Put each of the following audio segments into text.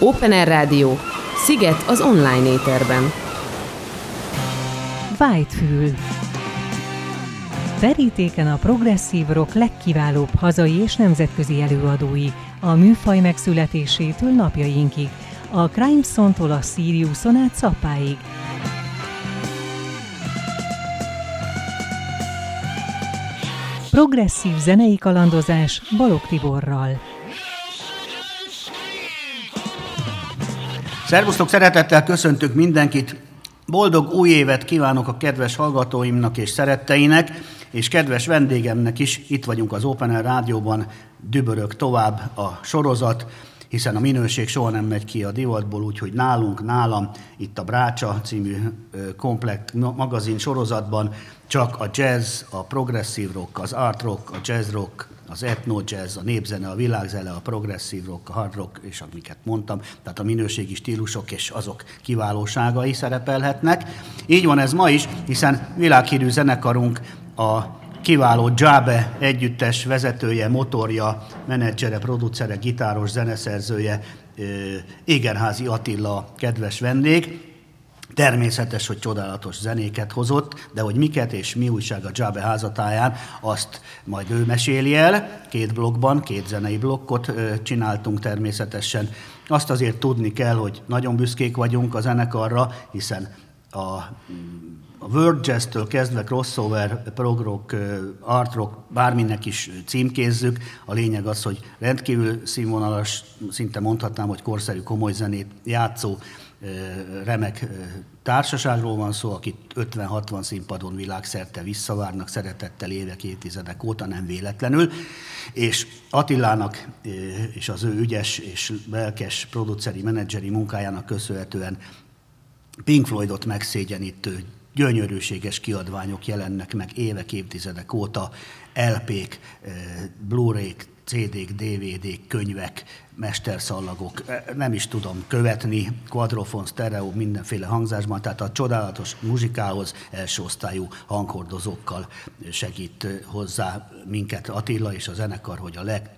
Open Air Rádió, Sziget az online éterben. Whitefül. Verítéken a progresszív rock legkiválóbb hazai és nemzetközi előadói, a műfaj megszületésétől napjainkig, a Crimeson-tól a Siriuson át Szappáig. Progresszív zenei kalandozás Balog Tiborral. Szervusztok, szeretettel köszöntök mindenkit. Boldog új évet kívánok a kedves hallgatóimnak és szeretteinek, és kedves vendégemnek is. Itt vagyunk az Open Air Rádióban, dübörök tovább a sorozat, hiszen a minőség soha nem megy ki a divatból, úgyhogy nálunk, nálam, itt a Brácsa című komplekt magazin sorozatban csak a jazz, a progresszív rock, az art rock, a jazz rock, az etno jazz, a népzene, a világzene, a progresszív rock, a hard rock, és amiket mondtam, tehát a minőségi stílusok és azok kiválóságai szerepelhetnek. Így van ez ma is, hiszen világhírű zenekarunk a kiváló Jabe együttes vezetője, motorja, menedzsere, producere, gitáros, zeneszerzője, Égerházi Attila kedves vendég. Természetes, hogy csodálatos zenéket hozott, de hogy miket és mi újság a Jabe házatáján, azt majd ő meséli el. Két blogban, két zenei blokkot csináltunk természetesen. Azt azért tudni kell, hogy nagyon büszkék vagyunk a zenekarra, hiszen a a World Jazz-től kezdve crossover, prog rock, art rock, bárminek is címkézzük. A lényeg az, hogy rendkívül színvonalas, szinte mondhatnám, hogy korszerű komoly zenét játszó remek társaságról van szó, akit 50-60 színpadon világszerte visszavárnak szeretettel évek, évtizedek óta, nem véletlenül. És Attilának és az ő ügyes és lelkes produceri, menedzseri munkájának köszönhetően Pink Floydot megszégyenítő gyönyörűséges kiadványok jelennek meg évek, évtizedek óta, LP-k, Blu-ray-k, CD-k, DVD-k, könyvek, mesterszallagok, nem is tudom követni, quadrofon, stereo, mindenféle hangzásban, tehát a csodálatos muzsikához első osztályú hanghordozókkal segít hozzá minket Attila és a zenekar, hogy a leg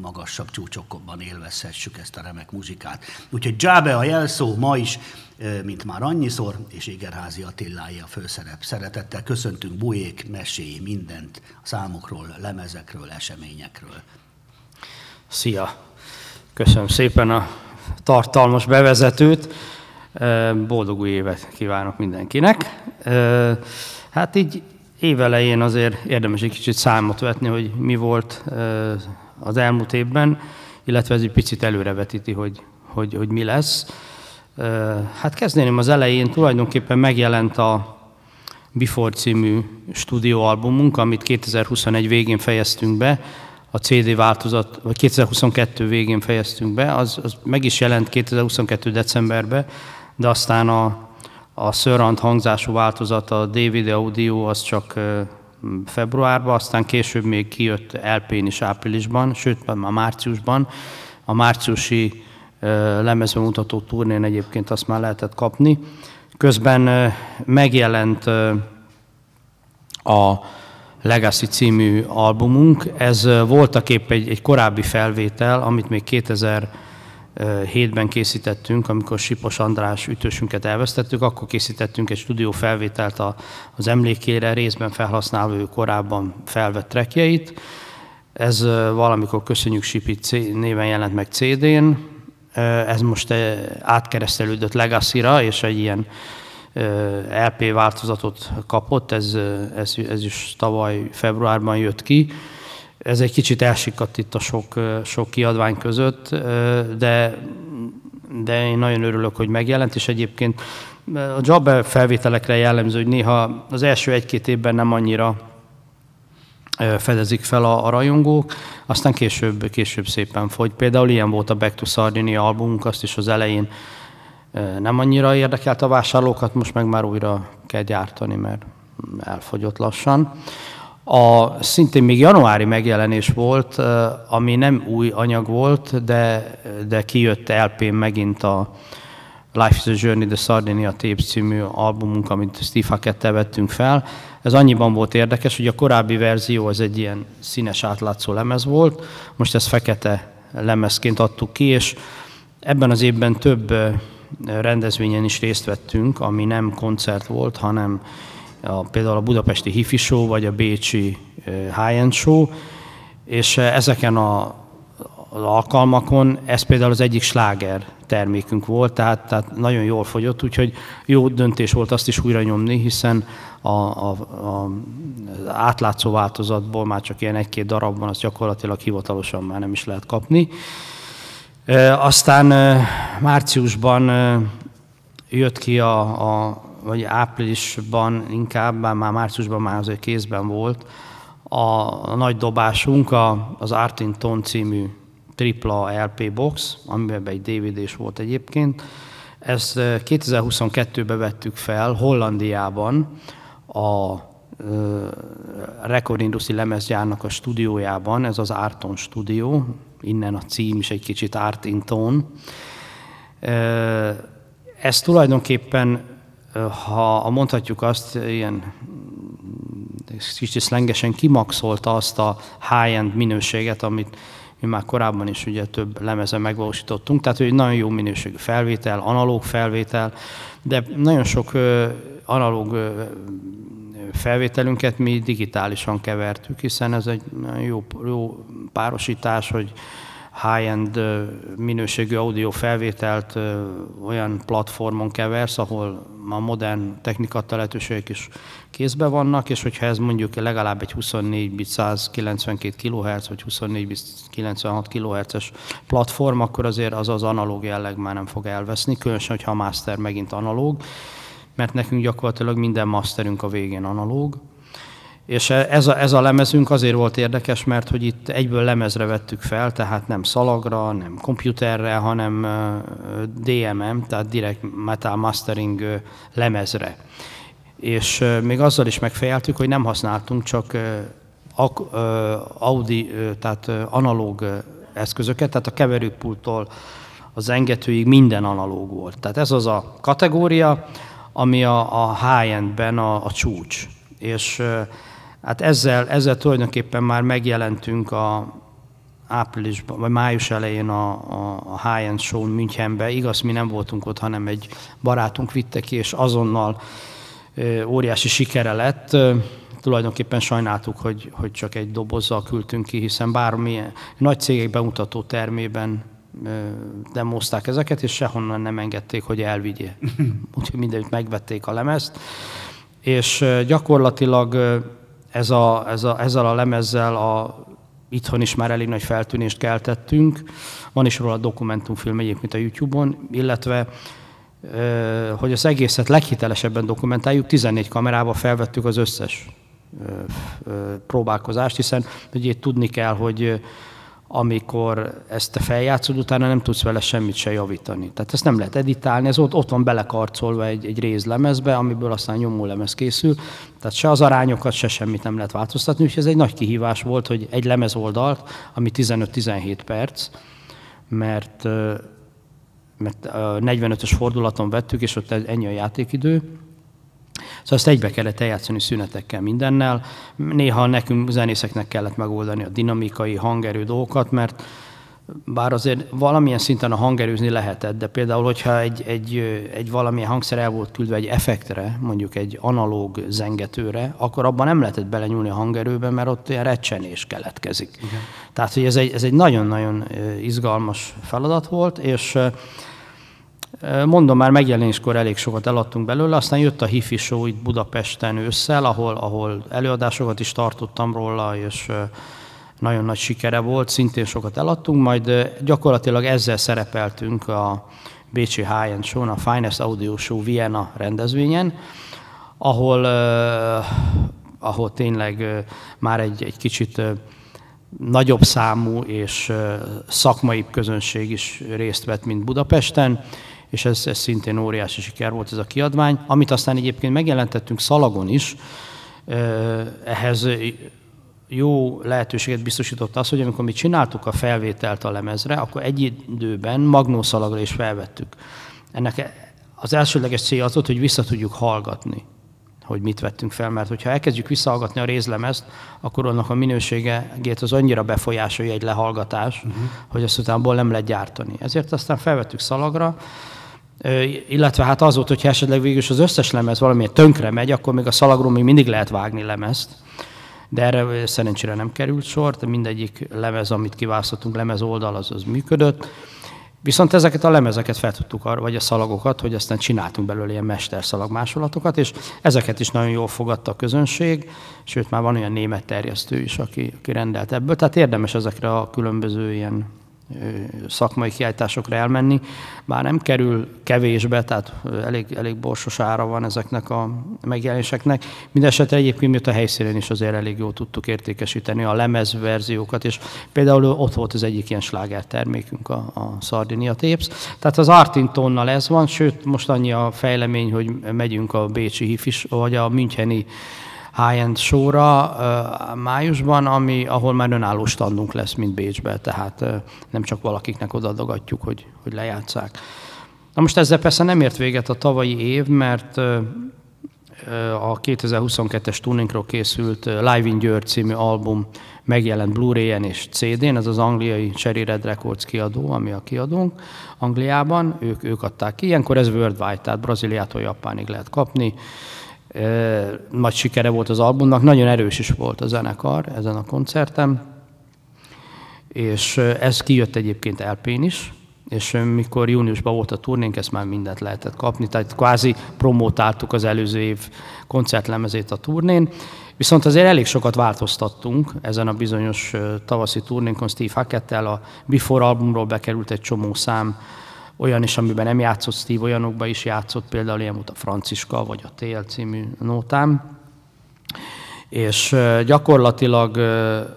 magasabb csúcsokban élvezhessük ezt a remek muzsikát. Úgyhogy Jabe a jelszó ma is, mint már annyiszor, és Égerházi Attilái a főszerep. Szeretettel köszöntünk bujék, meséi, mindent a számokról, lemezekről, eseményekről. Szia! Köszönöm szépen a tartalmas bevezetőt. Boldog új évet kívánok mindenkinek. Hát így évelején azért érdemes egy kicsit számot vetni, hogy mi volt az elmúlt évben, illetve ez egy picit előrevetíti, hogy, hogy, hogy mi lesz. Hát kezdeném az elején, tulajdonképpen megjelent a Before című stúdióalbumunk, amit 2021 végén fejeztünk be, a CD változat, vagy 2022 végén fejeztünk be, az, az meg is jelent 2022 decemberben, de aztán a, a Sörant hangzású változat, a DVD Audio, az csak februárban, aztán később még kijött LP-n is áprilisban, sőt, már márciusban. A márciusi lemezbemutató turnén egyébként azt már lehetett kapni. Közben megjelent a Legacy című albumunk. Ez voltak épp egy, egy korábbi felvétel, amit még 2000 hétben készítettünk, amikor Sipos András ütősünket elvesztettük, akkor készítettünk egy stúdió felvételt az emlékére, részben felhasználva ő korábban felvett trekjeit. Ez valamikor Köszönjük Sipit néven jelent meg CD-n, ez most átkeresztelődött Legacy-ra, és egy ilyen LP változatot kapott, ez, ez, ez is tavaly februárban jött ki ez egy kicsit elsikadt itt a sok, sok kiadvány között, de, de én nagyon örülök, hogy megjelent, és egyébként a job felvételekre jellemző, hogy néha az első egy-két évben nem annyira fedezik fel a, a rajongók, aztán később, később szépen fogy. Például ilyen volt a Back to Sardinia albumunk, azt is az elején nem annyira érdekelt a vásárlókat, most meg már újra kell gyártani, mert elfogyott lassan. A szintén még januári megjelenés volt, ami nem új anyag volt, de, de kijött lp megint a Life is a Journey, The Sardinia Tapes című albumunk, amit Steve Hackettel vettünk fel. Ez annyiban volt érdekes, hogy a korábbi verzió az egy ilyen színes átlátszó lemez volt, most ezt fekete lemezként adtuk ki, és Ebben az évben több rendezvényen is részt vettünk, ami nem koncert volt, hanem a, például a budapesti Hifi Show, vagy a bécsi High-End Show, és ezeken a, az alkalmakon ez például az egyik sláger termékünk volt, tehát, tehát nagyon jól fogyott, úgyhogy jó döntés volt azt is újra nyomni, hiszen a, a, a, átlátszó változatból már csak ilyen egy-két darabban, az gyakorlatilag hivatalosan már nem is lehet kapni. Aztán márciusban jött ki a, a vagy áprilisban inkább, már márciusban már azért kézben volt, a, a nagy dobásunk, a, az Artington című tripla LP box, amiben egy DVD is volt egyébként. Ezt 2022-ben vettük fel Hollandiában, a Record Industry lemezgyárnak a stúdiójában, ez az Arton stúdió, innen a cím is egy kicsit Artington. Ez tulajdonképpen, ha mondhatjuk azt, ilyen kicsit szlengesen kimaxolta azt a high-end minőséget, amit mi már korábban is ugye több lemezen megvalósítottunk, tehát hogy nagyon jó minőségű felvétel, analóg felvétel, de nagyon sok analóg felvételünket mi digitálisan kevertük, hiszen ez egy jó, jó párosítás, hogy high-end minőségű audio felvételt olyan platformon keversz, ahol a modern technikat lehetőségek is kézben vannak, és hogyha ez mondjuk legalább egy 24 bit 192 kHz, vagy 24 bit 96 kHz-es platform, akkor azért az az analóg jelleg már nem fog elveszni, különösen, hogyha a master megint analóg, mert nekünk gyakorlatilag minden masterünk a végén analóg, és ez a, ez a lemezünk azért volt érdekes, mert hogy itt egyből lemezre vettük fel, tehát nem szalagra, nem komputerre, hanem DMM, tehát Direct Metal Mastering lemezre. És még azzal is megfejeltük, hogy nem használtunk csak Audi, tehát analóg eszközöket, tehát a keverőpulttól az engetőig minden analóg volt. Tehát ez az a kategória, ami a, a high-endben a, a csúcs. És Hát ezzel, ezzel tulajdonképpen már megjelentünk a áprilisban, vagy május elején a, a, a High End Show Münchenbe. Igaz, mi nem voltunk ott, hanem egy barátunk vitte ki, és azonnal ö, óriási sikere lett. Tulajdonképpen sajnáltuk, hogy, hogy csak egy dobozzal küldtünk ki, hiszen bármilyen nagy cégek bemutató termében demozták ezeket, és sehonnan nem engedték, hogy elvigye. Úgyhogy mindenütt megvették a lemezt. És gyakorlatilag ez a, ez a, ezzel a lemezzel a, itthon is már elég nagy feltűnést keltettünk. Van is róla a dokumentumfilm egyébként a YouTube-on, illetve hogy az egészet leghitelesebben dokumentáljuk, 14 kamerával felvettük az összes próbálkozást, hiszen ugye tudni kell, hogy amikor ezt te feljátszod, utána nem tudsz vele semmit se javítani. Tehát ezt nem lehet editálni, ez ott, ott van belekarcolva egy, egy rézlemezbe, amiből aztán nyomó lemez készül. Tehát se az arányokat, se semmit nem lehet változtatni, úgyhogy ez egy nagy kihívás volt, hogy egy lemezoldalt, ami 15-17 perc, mert, mert 45-ös fordulaton vettük, és ott ennyi a játékidő, Szóval ezt egybe kellett eljátszani szünetekkel mindennel. Néha nekünk zenészeknek kellett megoldani a dinamikai, hangerő dolgokat, mert bár azért valamilyen szinten a hangerőzni lehetett, de például, hogyha egy, egy, egy valamilyen hangszer el volt küldve egy effektre, mondjuk egy analóg zengetőre, akkor abban nem lehetett belenyúlni a hangerőbe, mert ott ilyen recsenés keletkezik. Igen. Tehát, hogy ez egy, ez egy nagyon-nagyon izgalmas feladat volt, és Mondom, már megjelenéskor elég sokat eladtunk belőle, aztán jött a Hifi Show itt Budapesten ősszel, ahol, ahol előadásokat is tartottam róla, és nagyon nagy sikere volt, szintén sokat eladtunk, majd gyakorlatilag ezzel szerepeltünk a Bécsi High End Show, a Finest Audio Show Vienna rendezvényen, ahol, ahol tényleg már egy, egy kicsit nagyobb számú és szakmai közönség is részt vett, mint Budapesten, és ez, ez szintén óriási siker volt ez a kiadvány, amit aztán egyébként megjelentettünk Szalagon is, ehhez jó lehetőséget biztosított az, hogy amikor mi csináltuk a felvételt a lemezre, akkor egy időben magnószalagra is felvettük. Ennek az elsődleges célja az volt, hogy vissza tudjuk hallgatni hogy mit vettünk fel, mert hogyha elkezdjük visszahallgatni a rézlemezt, akkor annak a minősége az annyira befolyásolja egy lehallgatás, uh-huh. hogy azt utána nem lehet gyártani. Ezért aztán felvettük szalagra, illetve hát az volt, hogyha esetleg végül az összes lemez valamilyen tönkre megy, akkor még a szalagról még mindig lehet vágni lemezt, de erre szerencsére nem került sor, de mindegyik lemez, amit kiválasztottunk, lemez oldal, az, az működött. Viszont ezeket a lemezeket fel tudtuk, vagy a szalagokat, hogy aztán csináltunk belőle ilyen mesterszalag másolatokat, és ezeket is nagyon jól fogadta a közönség, sőt már van olyan német terjesztő is, aki, aki rendelt ebből, tehát érdemes ezekre a különböző ilyen szakmai kiállításokra elmenni, bár nem kerül kevésbe, tehát elég, elég borsos ára van ezeknek a megjelenéseknek. Mindenesetre egyébként miatt a helyszínen is azért elég jól tudtuk értékesíteni a lemez verziókat, és például ott volt az egyik ilyen sláger termékünk, a, a Sardinia Tapes. Tehát az Artintonnal ez van, sőt most annyi a fejlemény, hogy megyünk a Bécsi Hifis, vagy a Müncheni high-end showra májusban, ami, ahol már önálló standunk lesz, mint Bécsben, tehát nem csak valakiknek odadogatjuk, hogy, hogy lejátszák. Na most ezzel persze nem ért véget a tavalyi év, mert a 2022-es turnénkról készült Live in Győr című album megjelent Blu-ray-en és CD-n, ez az angliai Cherry Red Records kiadó, ami a kiadónk Angliában, ők, ők adták ki. Ilyenkor ez worldwide, tehát Brazíliától Japánig lehet kapni nagy sikere volt az albumnak, nagyon erős is volt a zenekar ezen a koncerten, és ez kijött egyébként LP-n is, és mikor júniusban volt a turnénk, ezt már mindent lehetett kapni, tehát kvázi promótáltuk az előző év koncertlemezét a turnén, viszont azért elég sokat változtattunk ezen a bizonyos tavaszi turnénkon Steve Hackettel, a Before albumról bekerült egy csomó szám, olyan is, amiben nem játszott Steve, olyanokban is játszott, például ilyen volt a Franciska, vagy a Tél című nótám. És gyakorlatilag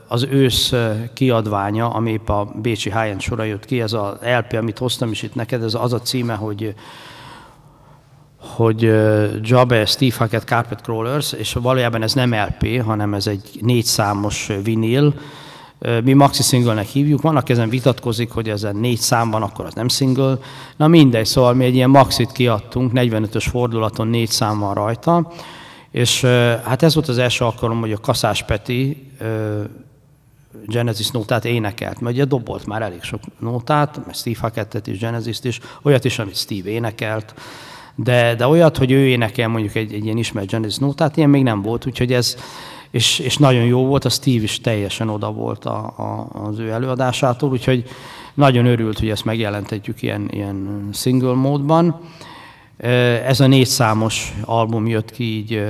az ősz kiadványa, ami épp a Bécsi high sora jött ki, ez az LP, amit hoztam is itt neked, ez az a címe, hogy hogy Jabba Steve Hackett Carpet Crawlers, és valójában ez nem LP, hanem ez egy négy számos vinil, mi maxi single-nek hívjuk, vannak ezen vitatkozik, hogy ezen négy szám van, akkor az nem single. Na mindegy, szóval mi egy ilyen maxit kiadtunk, 45-ös fordulaton négy szám van rajta, és hát ez volt az első alkalom, hogy a Kaszás Peti Genesis nótát énekelt, mert ugye dobolt már elég sok nótát, mert Steve Hackettet is, genesis is, olyat is, amit Steve énekelt, de, de olyat, hogy ő énekel mondjuk egy, egy ilyen ismert Genesis nótát, ilyen még nem volt, úgyhogy ez, és, és nagyon jó volt, a Steve is teljesen oda volt a, a, az ő előadásától, úgyhogy nagyon örült, hogy ezt megjelentetjük ilyen, ilyen single módban. Ez a négy számos album jött ki így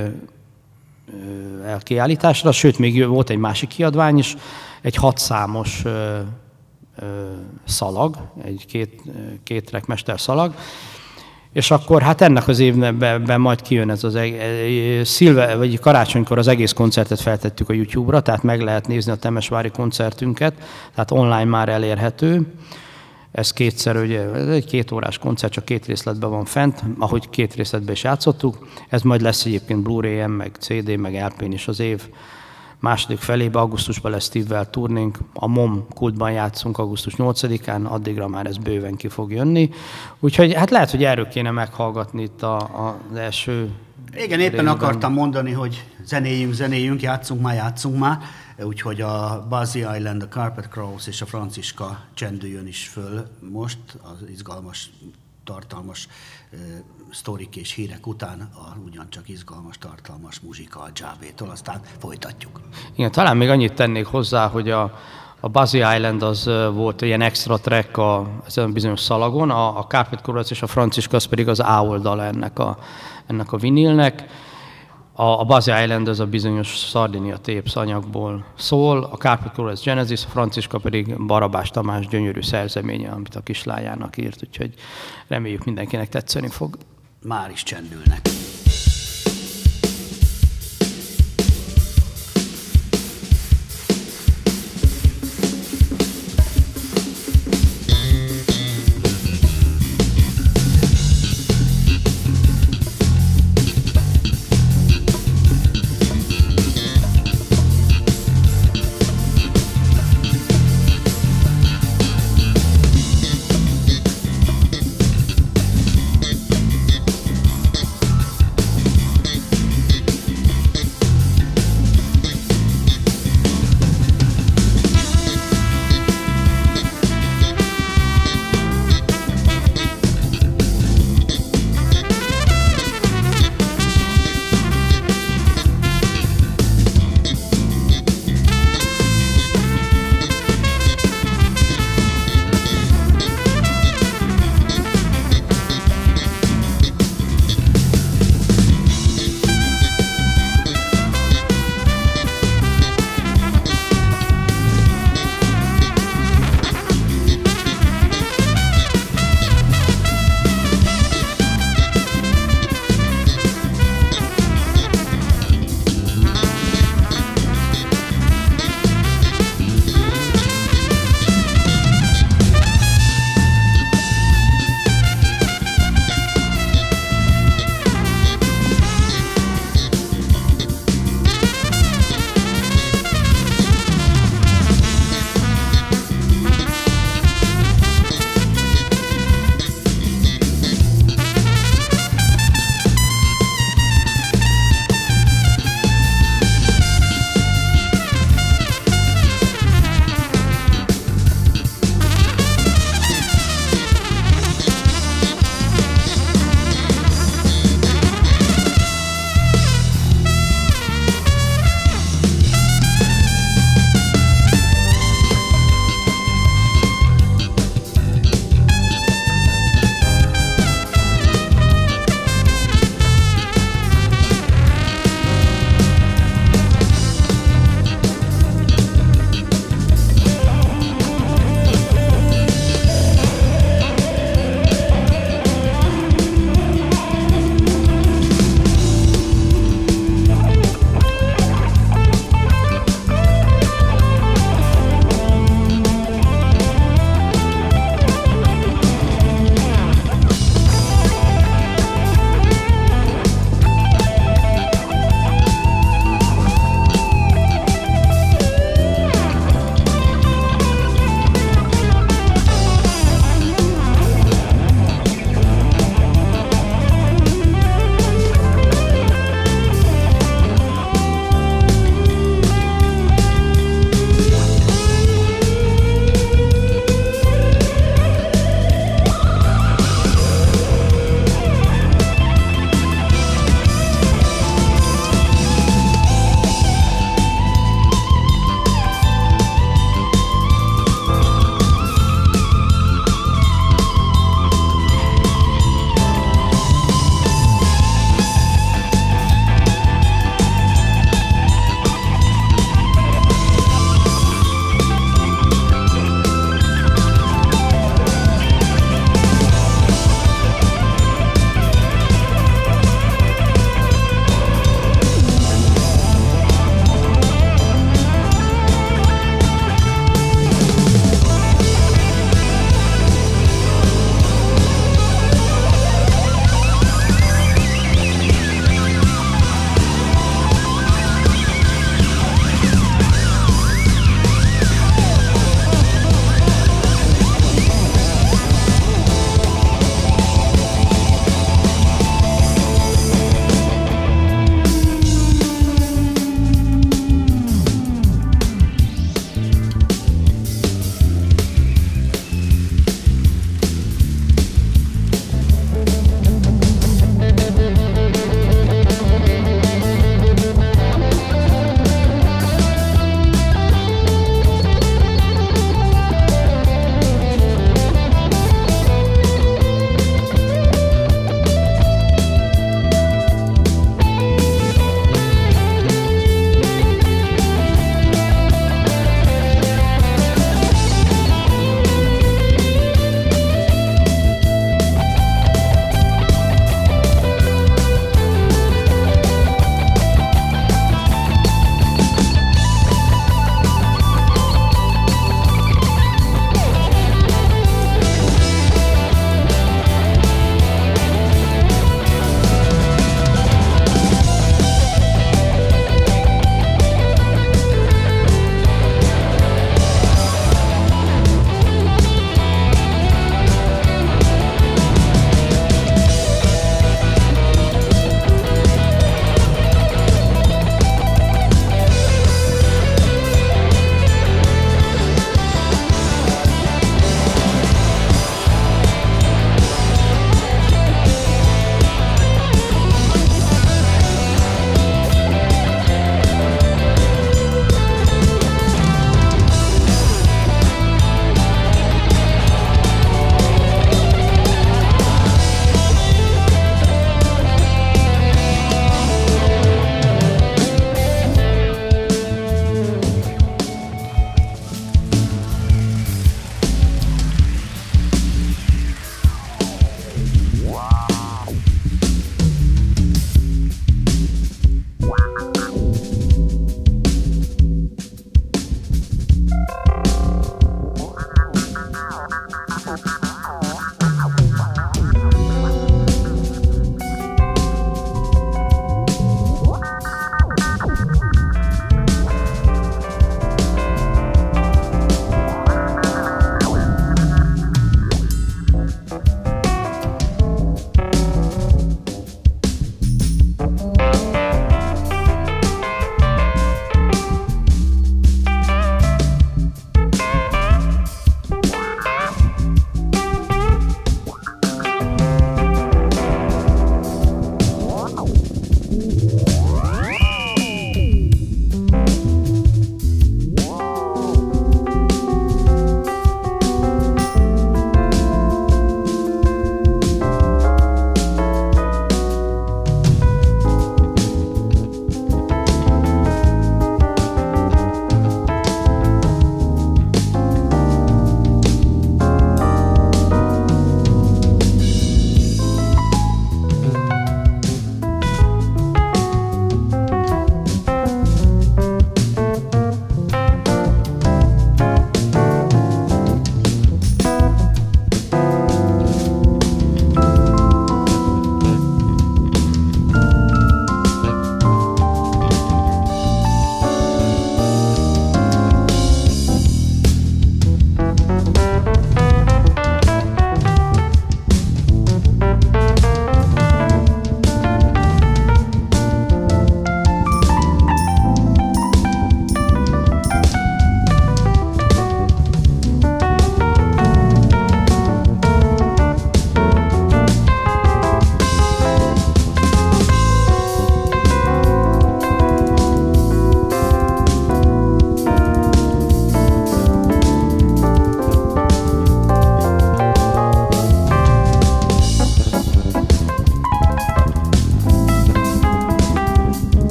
elkiállításra, sőt, még volt egy másik kiadvány is, egy hat számos szalag, egy két, két szalag, és akkor hát ennek az évben majd kijön ez az szilve, vagy karácsonykor az egész koncertet feltettük a YouTube-ra, tehát meg lehet nézni a Temesvári koncertünket, tehát online már elérhető. Ez kétszer, ugye, ez egy két órás koncert, csak két részletben van fent, ahogy két részletben is játszottuk. Ez majd lesz egyébként Blu-ray-en, meg CD, meg LP-n is az év második felébe, augusztusban lesz Steve-vel turnénk, a MOM kultban játszunk augusztus 8-án, addigra már ez bőven ki fog jönni. Úgyhogy hát lehet, hogy erről kéne meghallgatni itt a, a, az első igen, éppen részben. akartam mondani, hogy zenéjünk, zenéjünk, játszunk már, játszunk már, úgyhogy a Buzzy Island, a Carpet Crows és a Franciska csendüljön is föl most, az izgalmas, tartalmas sztorik és hírek után a ugyancsak izgalmas, tartalmas muzsika a Javétól, aztán folytatjuk. Igen, talán még annyit tennék hozzá, hogy a, a Buzzy Island az volt ilyen extra track a, ezen bizonyos szalagon, a, a Carpet Chorus és a Franciska az pedig az A oldal ennek a, ennek a vinilnek. A, a Buzzy Island az a bizonyos Sardinia Tapes anyagból szól, a Carpet Chorus Genesis, a Franciska pedig Barabás Tamás gyönyörű szerzeménye, amit a kislányának írt, úgyhogy reméljük mindenkinek tetszeni fog már is csendülnek.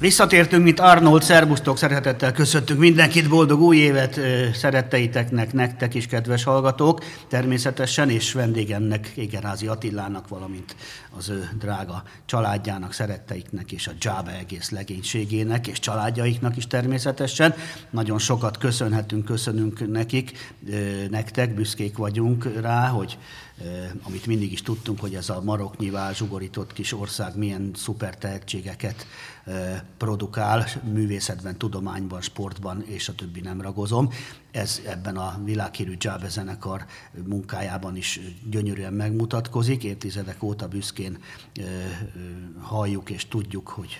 Visszatértünk, mint Arnold, szervusztok, szeretettel köszöntünk mindenkit, boldog új évet szeretteiteknek, nektek is, kedves hallgatók, természetesen, és vendégemnek, Égerázi Attilának, valamint az ő drága családjának, szeretteiknek, és a Java egész legénységének, és családjaiknak is természetesen. Nagyon sokat köszönhetünk, köszönünk nekik, nektek, büszkék vagyunk rá, hogy amit mindig is tudtunk, hogy ez a maroknyivá zsugorított kis ország milyen szuper tehetségeket produkál művészetben, tudományban, sportban, és a többi nem ragozom. Ez ebben a világhírű Java zenekar munkájában is gyönyörűen megmutatkozik. Évtizedek óta büszkén halljuk és tudjuk, hogy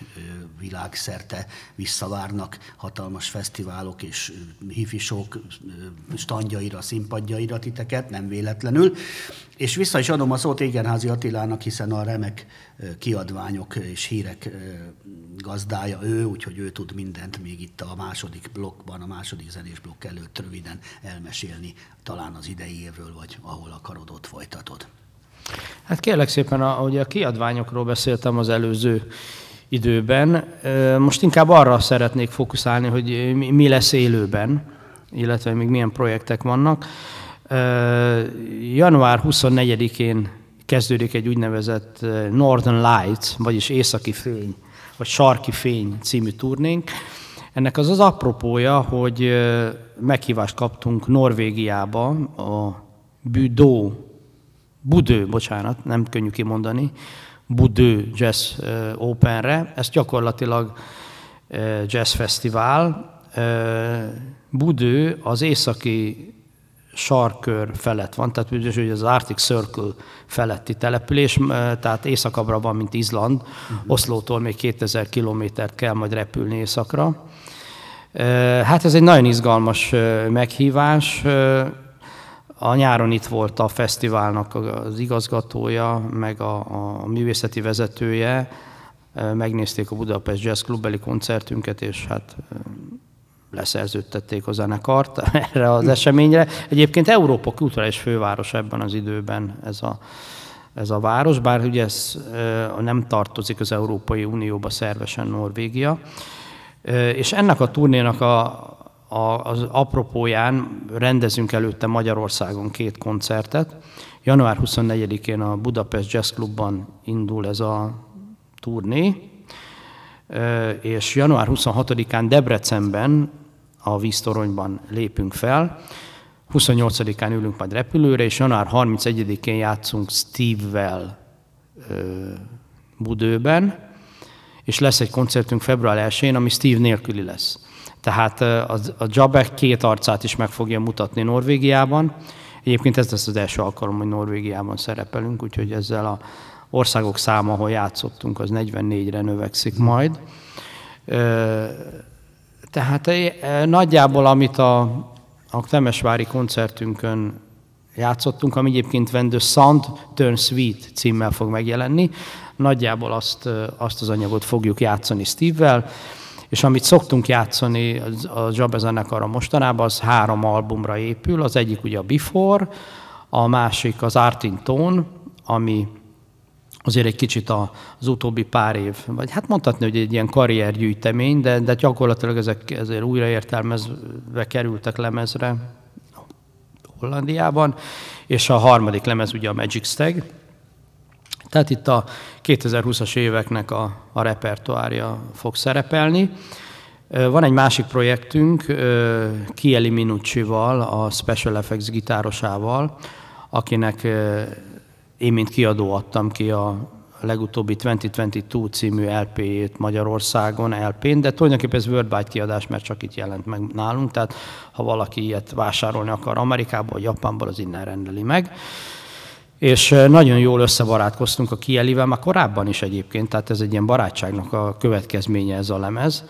világszerte visszavárnak hatalmas fesztiválok és hifisok standjaira, színpadjaira titeket, nem véletlenül. És vissza is adom a szót Égenházi Attilának, hiszen a remek kiadványok és hírek gazdája ő, úgyhogy ő tud mindent még itt a második blokkban, a második zenés blokk előtt röviden elmesélni, talán az idei évről, vagy ahol akarod, ott folytatod. Hát kérlek szépen, ahogy a kiadványokról beszéltem az előző időben, most inkább arra szeretnék fókuszálni, hogy mi lesz élőben, illetve még milyen projektek vannak. Január 24-én kezdődik egy úgynevezett Northern Lights, vagyis északi fény, vagy sarki fény című turnénk. Ennek az az apropója, hogy meghívást kaptunk Norvégiába a Budó, Budő, bocsánat, nem könnyű kimondani, Budő Jazz Openre. Ez gyakorlatilag jazz fesztivál. Budő az északi sarkör felett van, tehát hogy az Arctic Circle feletti település, tehát északabbra van, mint Izland. Uh-huh. Oszlótól még 2000 kilométert kell majd repülni északra. Hát ez egy nagyon izgalmas meghívás. A nyáron itt volt a fesztiválnak az igazgatója, meg a, a művészeti vezetője. Megnézték a Budapest Jazz Clubbeli koncertünket, és hát leszerződtették a zenekart erre az eseményre. Egyébként Európa kulturális főváros ebben az időben ez a, ez a város, bár ugye ez nem tartozik az Európai Unióba szervesen Norvégia. És ennek a turnénak a, a, az apropóján rendezünk előtte Magyarországon két koncertet. Január 24-én a Budapest Jazz Clubban indul ez a turné, és január 26-án Debrecenben, a víztoronyban lépünk fel, 28-án ülünk majd repülőre, és január 31-én játszunk Steve-vel Budőben, és lesz egy koncertünk február 1-én, ami Steve nélküli lesz. Tehát a, a Jabek két arcát is meg fogja mutatni Norvégiában. Egyébként ez lesz az első alkalom, hogy Norvégiában szerepelünk, úgyhogy ezzel a országok száma, ahol játszottunk, az 44-re növekszik majd. Tehát nagyjából, amit a, a Temesvári koncertünkön játszottunk, ami egyébként When the Sound Turns Sweet címmel fog megjelenni, nagyjából azt, azt az anyagot fogjuk játszani Steve-vel, és amit szoktunk játszani a Jabba zenekarra mostanában, az három albumra épül. Az egyik ugye a Before, a másik az Art in Tone, ami azért egy kicsit az utóbbi pár év, vagy hát mondhatni, hogy egy ilyen karriergyűjtemény, de, de gyakorlatilag ezek ezért újraértelmezve kerültek lemezre Hollandiában, és a harmadik lemez ugye a Magic Stag, tehát itt a 2020-as éveknek a, a repertoárja fog szerepelni. Van egy másik projektünk, Kieli Minucci-val, a Special Effects gitárosával, akinek én, mint kiadó adtam ki a legutóbbi 2022 című LP-jét Magyarországon, LP-n, de tulajdonképpen ez Worldwide kiadás, mert csak itt jelent meg nálunk, tehát ha valaki ilyet vásárolni akar Amerikából, Japánból, az innen rendeli meg és nagyon jól összebarátkoztunk a Kielivel, már korábban is egyébként, tehát ez egy ilyen barátságnak a következménye ez a lemez.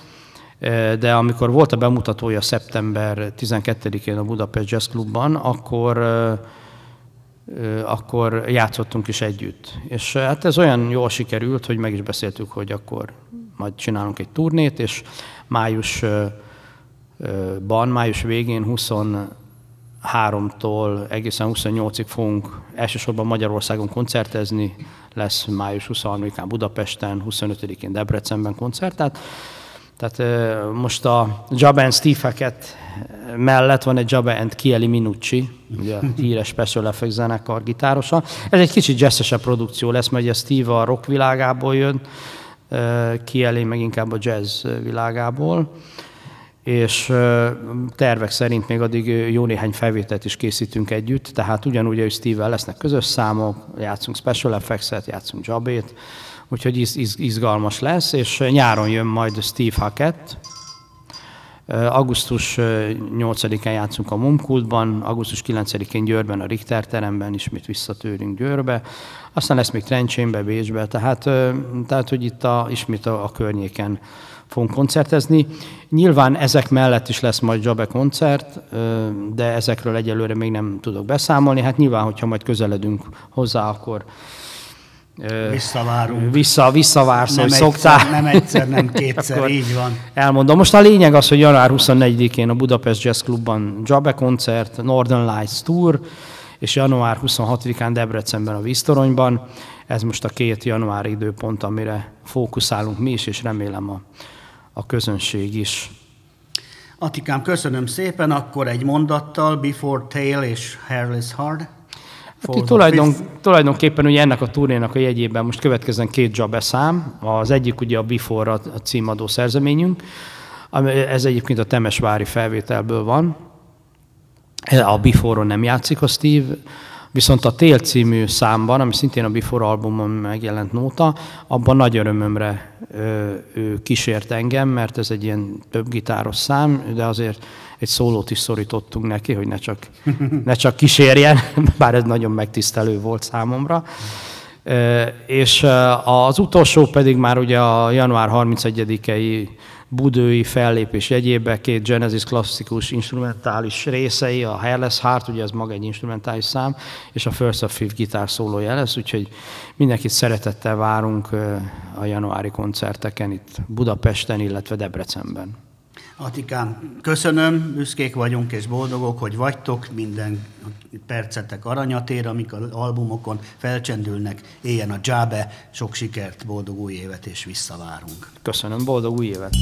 De amikor volt a bemutatója szeptember 12-én a Budapest Jazz Clubban, akkor, akkor játszottunk is együtt. És hát ez olyan jól sikerült, hogy meg is beszéltük, hogy akkor majd csinálunk egy turnét, és májusban, május végén 20 3-tól egészen 28-ig fogunk elsősorban Magyarországon koncertezni, lesz május 23-án Budapesten, 25-én Debrecenben koncert. Tehát, tehát most a Jabba and Steve mellett van egy Jabba and Kieli Minucci, ugye a híres Special Effects zenekar gitárosa. Ez egy kicsit jazzesebb produkció lesz, mert ugye Steve a rock világából jön, Kieli meg inkább a jazz világából és tervek szerint még addig jó néhány felvételt is készítünk együtt, tehát ugyanúgy, hogy Steve-vel lesznek közös számok, játszunk Special Effects-et, játszunk Jabét, úgyhogy iz, iz, izgalmas lesz, és nyáron jön majd Steve Hackett, Augusztus 8-án játszunk a Mumkultban, augusztus 9-én Győrben, a Richter teremben, ismét visszatérünk Győrbe. Aztán lesz még Trencsénbe, Bécsbe, tehát, tehát hogy itt a, ismét a, a környéken fogunk koncertezni. Nyilván ezek mellett is lesz majd Jabe koncert, de ezekről egyelőre még nem tudok beszámolni. Hát nyilván, hogyha majd közeledünk hozzá, akkor Visszavárunk. Vissza, visszavársz, nem hogy egyszer, szoktál. Nem egyszer, nem kétszer, így van. Elmondom. Most a lényeg az, hogy január 24-én a Budapest Jazz Clubban Jabe koncert, Northern Lights Tour, és január 26-án Debrecenben a Víztoronyban. Ez most a két január időpont, amire fókuszálunk mi is, és remélem a a közönség is. Atikám, köszönöm szépen, akkor egy mondattal, Before Tale és Hairless Hard. Hát itt tulajdon, tulajdonképpen ugye ennek a turnénak a jegyében most következzen két jabeszám. Az egyik ugye a Before a címadó szerzeményünk, ez egyébként a Temesvári felvételből van. A Before-on nem játszik a Steve, Viszont a Tél című számban, ami szintén a Before albumon megjelent nóta, abban nagy örömömre ő kísért engem, mert ez egy ilyen több gitáros szám, de azért egy szólót is szorítottunk neki, hogy ne csak, ne csak kísérjen, bár ez nagyon megtisztelő volt számomra. És az utolsó pedig már ugye a január 31-i budői fellépés jegyébe két Genesis klasszikus instrumentális részei, a Hairless Heart, ugye ez maga egy instrumentális szám, és a First of Fifth gitár szólója lesz, úgyhogy mindenkit szeretettel várunk a januári koncerteken itt Budapesten, illetve Debrecenben. Atikám, köszönöm, büszkék vagyunk és boldogok, hogy vagytok, minden percetek aranyatér, amik az albumokon felcsendülnek, éljen a dzsábe, sok sikert, boldog új évet és visszavárunk. Köszönöm, boldog új évet!